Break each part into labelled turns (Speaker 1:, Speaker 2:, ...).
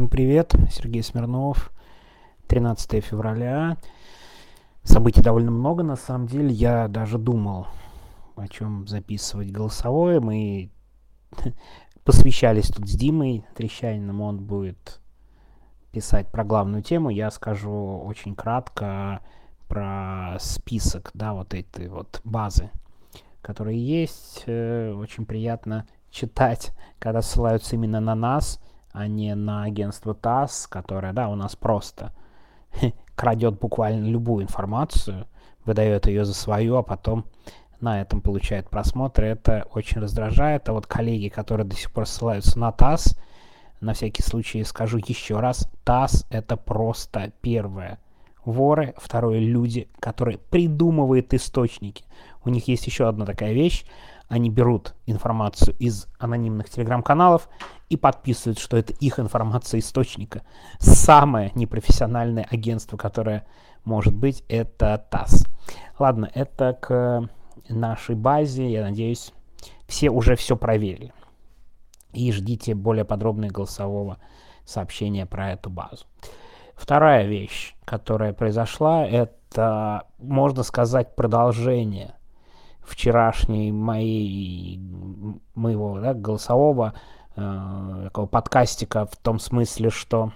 Speaker 1: Всем привет, Сергей Смирнов, 13 февраля. Событий довольно много, на самом деле. Я даже думал, о чем записывать голосовое. Мы посвящались тут с Димой Трещаниным, он будет писать про главную тему. Я скажу очень кратко про список, да, вот этой вот базы, которые есть. Э, очень приятно читать, когда ссылаются именно на нас, а не на агентство ТАСС, которое, да, у нас просто крадет буквально любую информацию, выдает ее за свою, а потом на этом получает просмотры. Это очень раздражает. А вот коллеги, которые до сих пор ссылаются на ТАСС, на всякий случай скажу еще раз, ТАСС это просто первое. Воры, второе люди, которые придумывают источники. У них есть еще одна такая вещь они берут информацию из анонимных телеграм-каналов и подписывают, что это их информация источника. Самое непрофессиональное агентство, которое может быть, это ТАСС. Ладно, это к нашей базе. Я надеюсь, все уже все проверили. И ждите более подробного голосового сообщения про эту базу. Вторая вещь, которая произошла, это, можно сказать, продолжение вчерашней моей, моего да, голосового э, такого подкастика в том смысле, что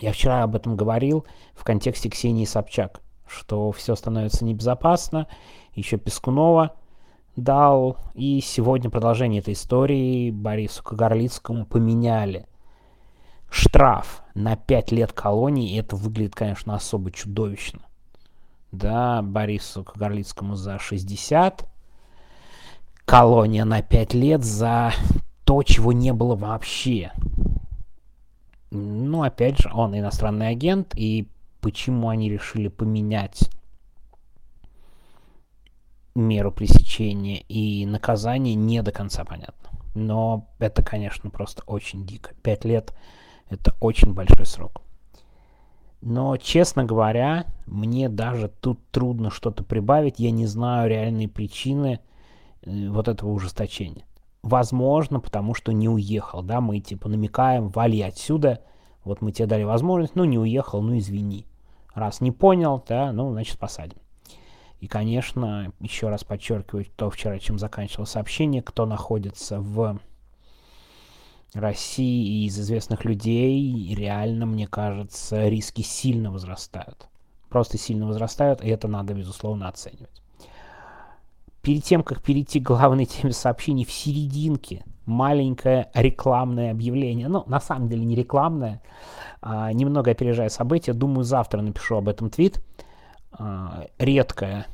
Speaker 1: я вчера об этом говорил в контексте Ксении Собчак, что все становится небезопасно, еще Пескунова дал, и сегодня продолжение этой истории Борису Кагарлицкому поменяли. Штраф на 5 лет колонии, и это выглядит, конечно, особо чудовищно да, Борису Кагарлицкому за 60, колония на 5 лет за то, чего не было вообще. Ну, опять же, он иностранный агент, и почему они решили поменять меру пресечения и наказания, не до конца понятно. Но это, конечно, просто очень дико. Пять лет — это очень большой срок. Но, честно говоря, мне даже тут трудно что-то прибавить. Я не знаю реальные причины э, вот этого ужесточения. Возможно, потому что не уехал, да, мы типа намекаем, вали отсюда, вот мы тебе дали возможность, ну не уехал, ну извини. Раз не понял, да, ну значит посадим. И, конечно, еще раз подчеркиваю то вчера, чем заканчивал сообщение, кто находится в России и из известных людей, реально, мне кажется, риски сильно возрастают. Просто сильно возрастают, и это надо, безусловно, оценивать. Перед тем, как перейти к главной теме сообщений, в серединке маленькое рекламное объявление. Ну, на самом деле не рекламное, а, немного опережая события. Думаю, завтра напишу об этом твит. А, редкая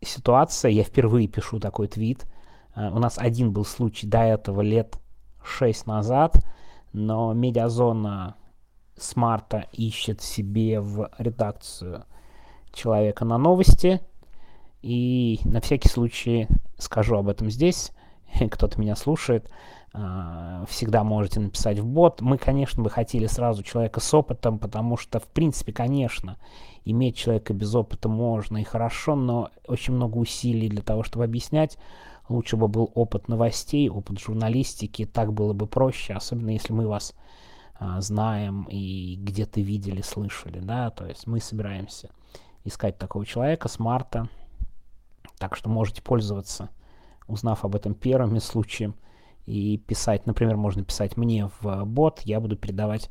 Speaker 1: ситуация, я впервые пишу такой твит. А, у нас один был случай до этого лет 6 назад, но медиазона Смарта ищет себе в редакцию человека на новости. И на всякий случай скажу об этом здесь. Кто-то меня слушает. А, всегда можете написать в бот. Мы, конечно, бы хотели сразу человека с опытом, потому что, в принципе, конечно, иметь человека без опыта можно и хорошо, но очень много усилий для того, чтобы объяснять лучше бы был опыт новостей, опыт журналистики, так было бы проще, особенно если мы вас а, знаем и где-то видели, слышали, да, то есть мы собираемся искать такого человека с марта, так что можете пользоваться, узнав об этом первыми случаем, и писать, например, можно писать мне в бот, я буду передавать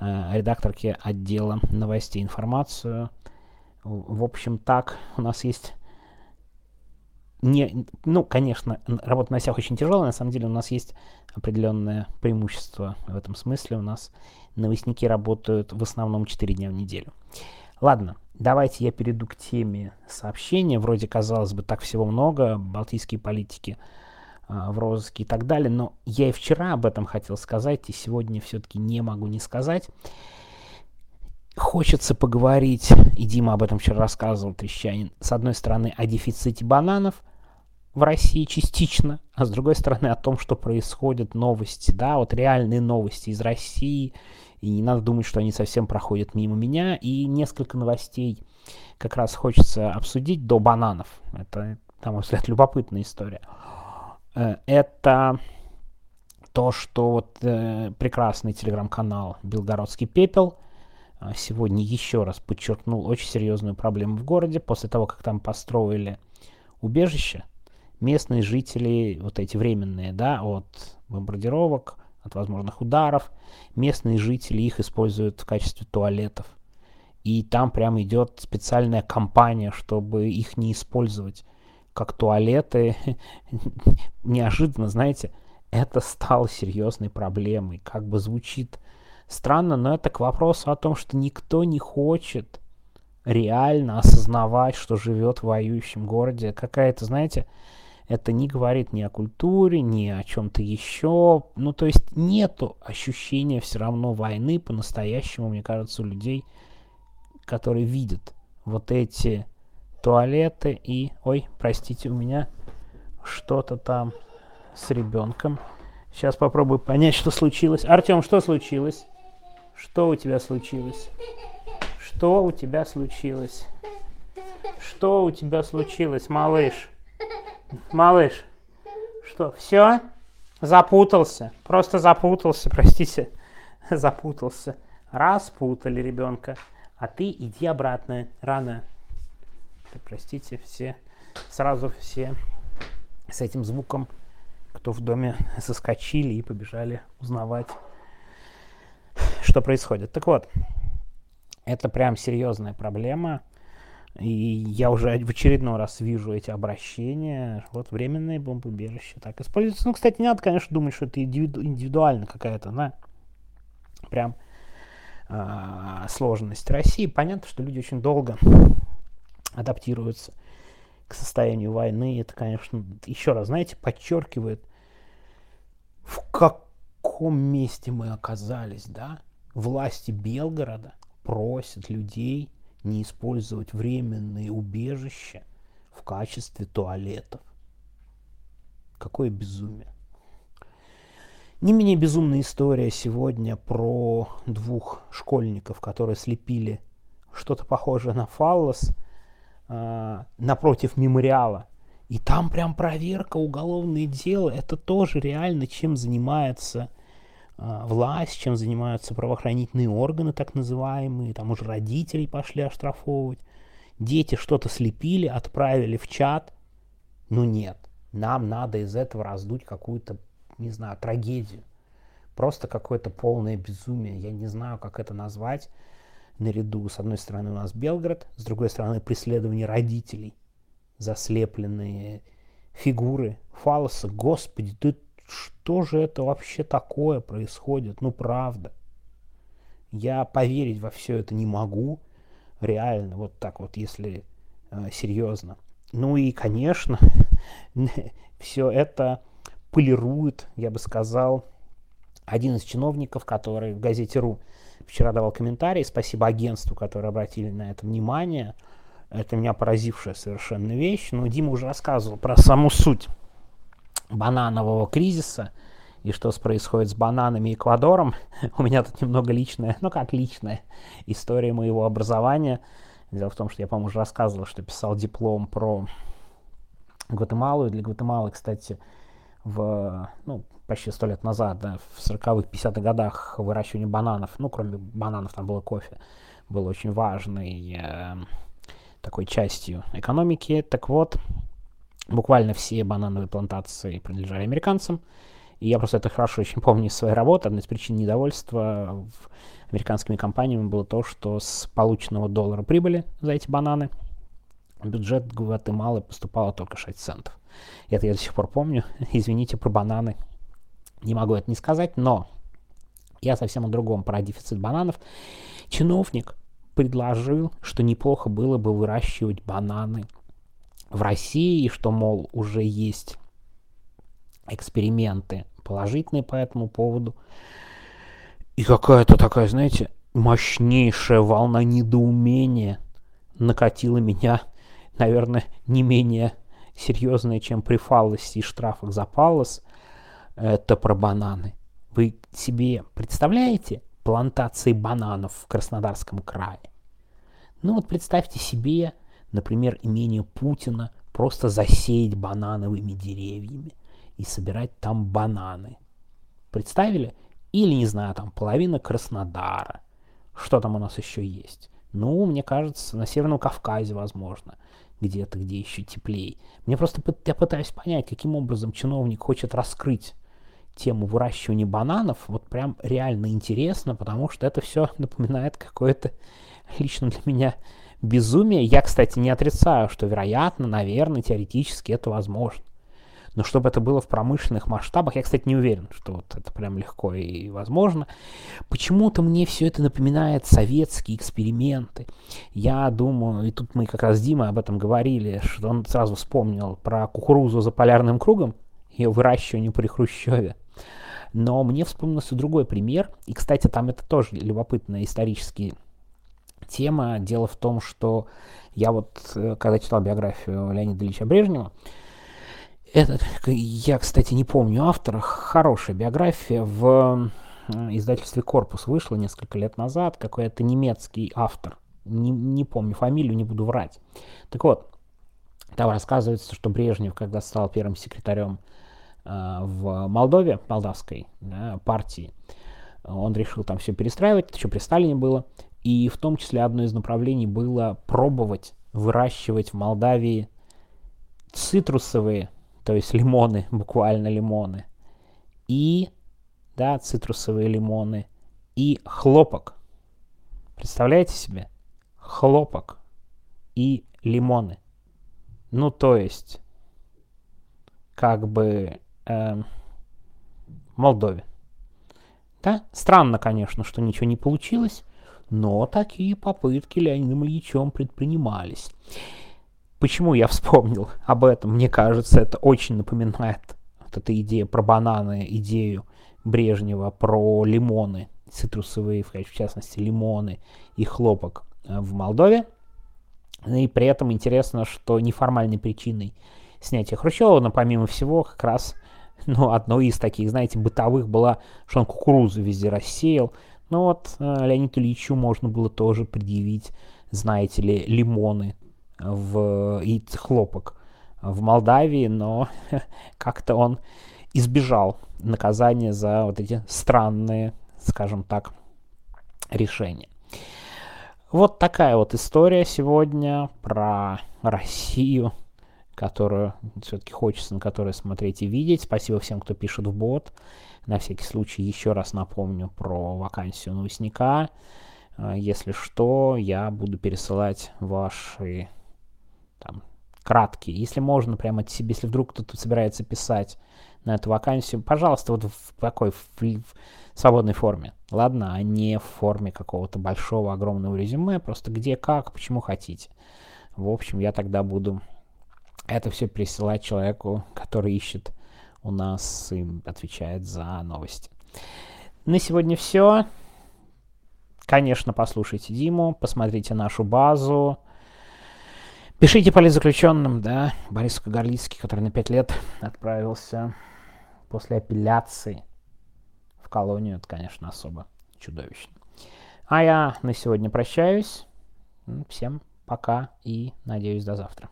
Speaker 1: э, редакторке отдела новостей информацию. В общем, так, у нас есть не, ну, конечно, работа на сях очень тяжелая, на самом деле у нас есть определенное преимущество в этом смысле. У нас новостники работают в основном 4 дня в неделю. Ладно, давайте я перейду к теме сообщения. Вроде, казалось бы, так всего много, балтийские политики а, в розыске и так далее, но я и вчера об этом хотел сказать, и сегодня все-таки не могу не сказать. Хочется поговорить, и Дима об этом вчера рассказывал, Трещанин, с одной стороны, о дефиците бананов – в России частично, а с другой стороны о том, что происходят новости, да, вот реальные новости из России, и не надо думать, что они совсем проходят мимо меня, и несколько новостей как раз хочется обсудить до бананов. Это, на мой взгляд, любопытная история. Э, это то, что вот э, прекрасный телеграм-канал «Белгородский пепел» а, сегодня еще раз подчеркнул очень серьезную проблему в городе. После того, как там построили убежище, местные жители, вот эти временные, да, от бомбардировок, от возможных ударов, местные жители их используют в качестве туалетов. И там прям идет специальная кампания, чтобы их не использовать как туалеты. Неожиданно, знаете, это стало серьезной проблемой. Как бы звучит странно, но это к вопросу о том, что никто не хочет реально осознавать, что живет в воюющем городе. Какая-то, знаете, это не говорит ни о культуре, ни о чем-то еще. Ну, то есть нету ощущения все равно войны по-настоящему, мне кажется, у людей, которые видят вот эти туалеты и... Ой, простите, у меня что-то там с ребенком. Сейчас попробую понять, что случилось. Артем, что случилось? Что у тебя случилось? Что у тебя случилось? Что у тебя случилось, малыш? Малыш, что, все? Запутался. Просто запутался, простите. Запутался. Распутали ребенка. А ты иди обратно. Рано. Простите, все. Сразу все с этим звуком, кто в доме, соскочили и побежали узнавать, что происходит. Так вот, это прям серьезная проблема. И я уже в очередной раз вижу эти обращения. Вот временные бомбоубежища так используются. Ну, кстати, не надо, конечно, думать, что это индивидуально какая-то, да, прям э, сложность России. Понятно, что люди очень долго адаптируются к состоянию войны. Это, конечно, еще раз, знаете, подчеркивает, в каком месте мы оказались, да? Власти Белгорода просят людей не использовать временные убежища в качестве туалетов. Какое безумие. Не менее безумная история сегодня про двух школьников, которые слепили что-то похожее на фаллос э, напротив мемориала. И там прям проверка, уголовное дело. Это тоже реально чем занимается власть, чем занимаются правоохранительные органы, так называемые. Там уже родителей пошли оштрафовывать. Дети что-то слепили, отправили в чат. Ну нет, нам надо из этого раздуть какую-то не знаю, трагедию. Просто какое-то полное безумие. Я не знаю, как это назвать. Наряду, с одной стороны, у нас Белгород, с другой стороны, преследование родителей. Заслепленные фигуры фалоса. Господи, ты что же это вообще такое происходит? Ну, правда. Я поверить во все это не могу. Реально, вот так вот, если э, серьезно. Ну и, конечно, все это полирует, я бы сказал, один из чиновников, который в газете РУ вчера давал комментарий, спасибо агентству, которые обратили на это внимание, это меня поразившая совершенно вещь, но Дима уже рассказывал про саму суть бананового кризиса и что происходит с бананами и Эквадором. У меня тут немного личная, ну как личная история моего образования. Дело в том, что я, по-моему, уже рассказывал, что писал диплом про Гватемалу. И для Гватемалы, кстати, в, ну, почти сто лет назад, да, в 40-х, 50-х годах выращивание бананов, ну, кроме бананов, там было кофе, было очень важной э, такой частью экономики. Так вот, буквально все банановые плантации принадлежали американцам. И я просто это хорошо очень помню из своей работы. Одна из причин недовольства американскими компаниями было то, что с полученного доллара прибыли за эти бананы бюджет Гватемалы поступало только 6 центов. Это я до сих пор помню. Извините про бананы. Не могу это не сказать, но я совсем о другом, про дефицит бананов. Чиновник предложил, что неплохо было бы выращивать бананы в России, что, мол, уже есть эксперименты положительные по этому поводу. И какая-то такая, знаете, мощнейшая волна недоумения накатила меня, наверное, не менее серьезная, чем при фаллосе и штрафах за фаллос, это про бананы. Вы себе представляете плантации бананов в Краснодарском крае? Ну вот представьте себе, например, имение Путина просто засеять банановыми деревьями и собирать там бананы. представили? Или, не знаю, там половина Краснодара. Что там у нас еще есть? Ну, мне кажется, на Северном Кавказе, возможно, где-то, где еще теплее. Мне просто я пытаюсь понять, каким образом чиновник хочет раскрыть тему выращивания бананов. Вот прям реально интересно, потому что это все напоминает какое-то лично для меня безумие. Я, кстати, не отрицаю, что, вероятно, наверное, теоретически это возможно. Но чтобы это было в промышленных масштабах, я, кстати, не уверен, что вот это прям легко и возможно. Почему-то мне все это напоминает советские эксперименты. Я думаю, и тут мы как раз с Димой об этом говорили, что он сразу вспомнил про кукурузу за полярным кругом, ее выращивание при Хрущеве. Но мне вспомнился другой пример, и, кстати, там это тоже любопытная исторический тема. Дело в том, что я вот, э, когда читал биографию Леонида Ильича Брежнева, этот, я, кстати, не помню автора, хорошая биография в издательстве «Корпус» вышла несколько лет назад, какой-то немецкий автор, не, не помню фамилию, не буду врать. Так вот, там рассказывается, что Брежнев, когда стал первым секретарем э, в Молдове, молдавской да, партии, он решил там все перестраивать, это еще при Сталине было, и в том числе одно из направлений было пробовать выращивать в Молдавии цитрусовые то есть лимоны, буквально лимоны, и, да, цитрусовые лимоны, и хлопок. Представляете себе? Хлопок и лимоны. Ну, то есть, как бы э, Молдове. Да, странно, конечно, что ничего не получилось, но такие попытки Леонидом Ильичем предпринимались. Почему я вспомнил об этом? Мне кажется, это очень напоминает вот эта идея про бананы, идею Брежнева про лимоны, цитрусовые, в частности, лимоны и хлопок э, в Молдове. И при этом интересно, что неформальной причиной снятия Хрущева, но помимо всего, как раз ну, одной из таких, знаете, бытовых была, что он кукурузу везде рассеял. Ну вот э, Леониду Ильичу можно было тоже предъявить, знаете ли, лимоны в, и хлопок в Молдавии, но как-то он избежал наказания за вот эти странные, скажем так, решения. Вот такая вот история сегодня про Россию, которую все-таки хочется на которую смотреть и видеть. Спасибо всем, кто пишет в бот. На всякий случай еще раз напомню про вакансию новостника. Если что, я буду пересылать ваши там, краткие. Если можно, прямо от если вдруг кто-то собирается писать на эту вакансию, пожалуйста, вот в такой в, в свободной форме. Ладно, а не в форме какого-то большого, огромного резюме, просто где, как, почему хотите. В общем, я тогда буду это все присылать человеку, который ищет у нас и отвечает за новости. На сегодня все. Конечно, послушайте Диму, посмотрите нашу базу, Пишите политзаключенным, да, Борис Кагарлицкий, который на пять лет отправился после апелляции в колонию, это, конечно, особо чудовищно. А я на сегодня прощаюсь. Всем пока и надеюсь до завтра.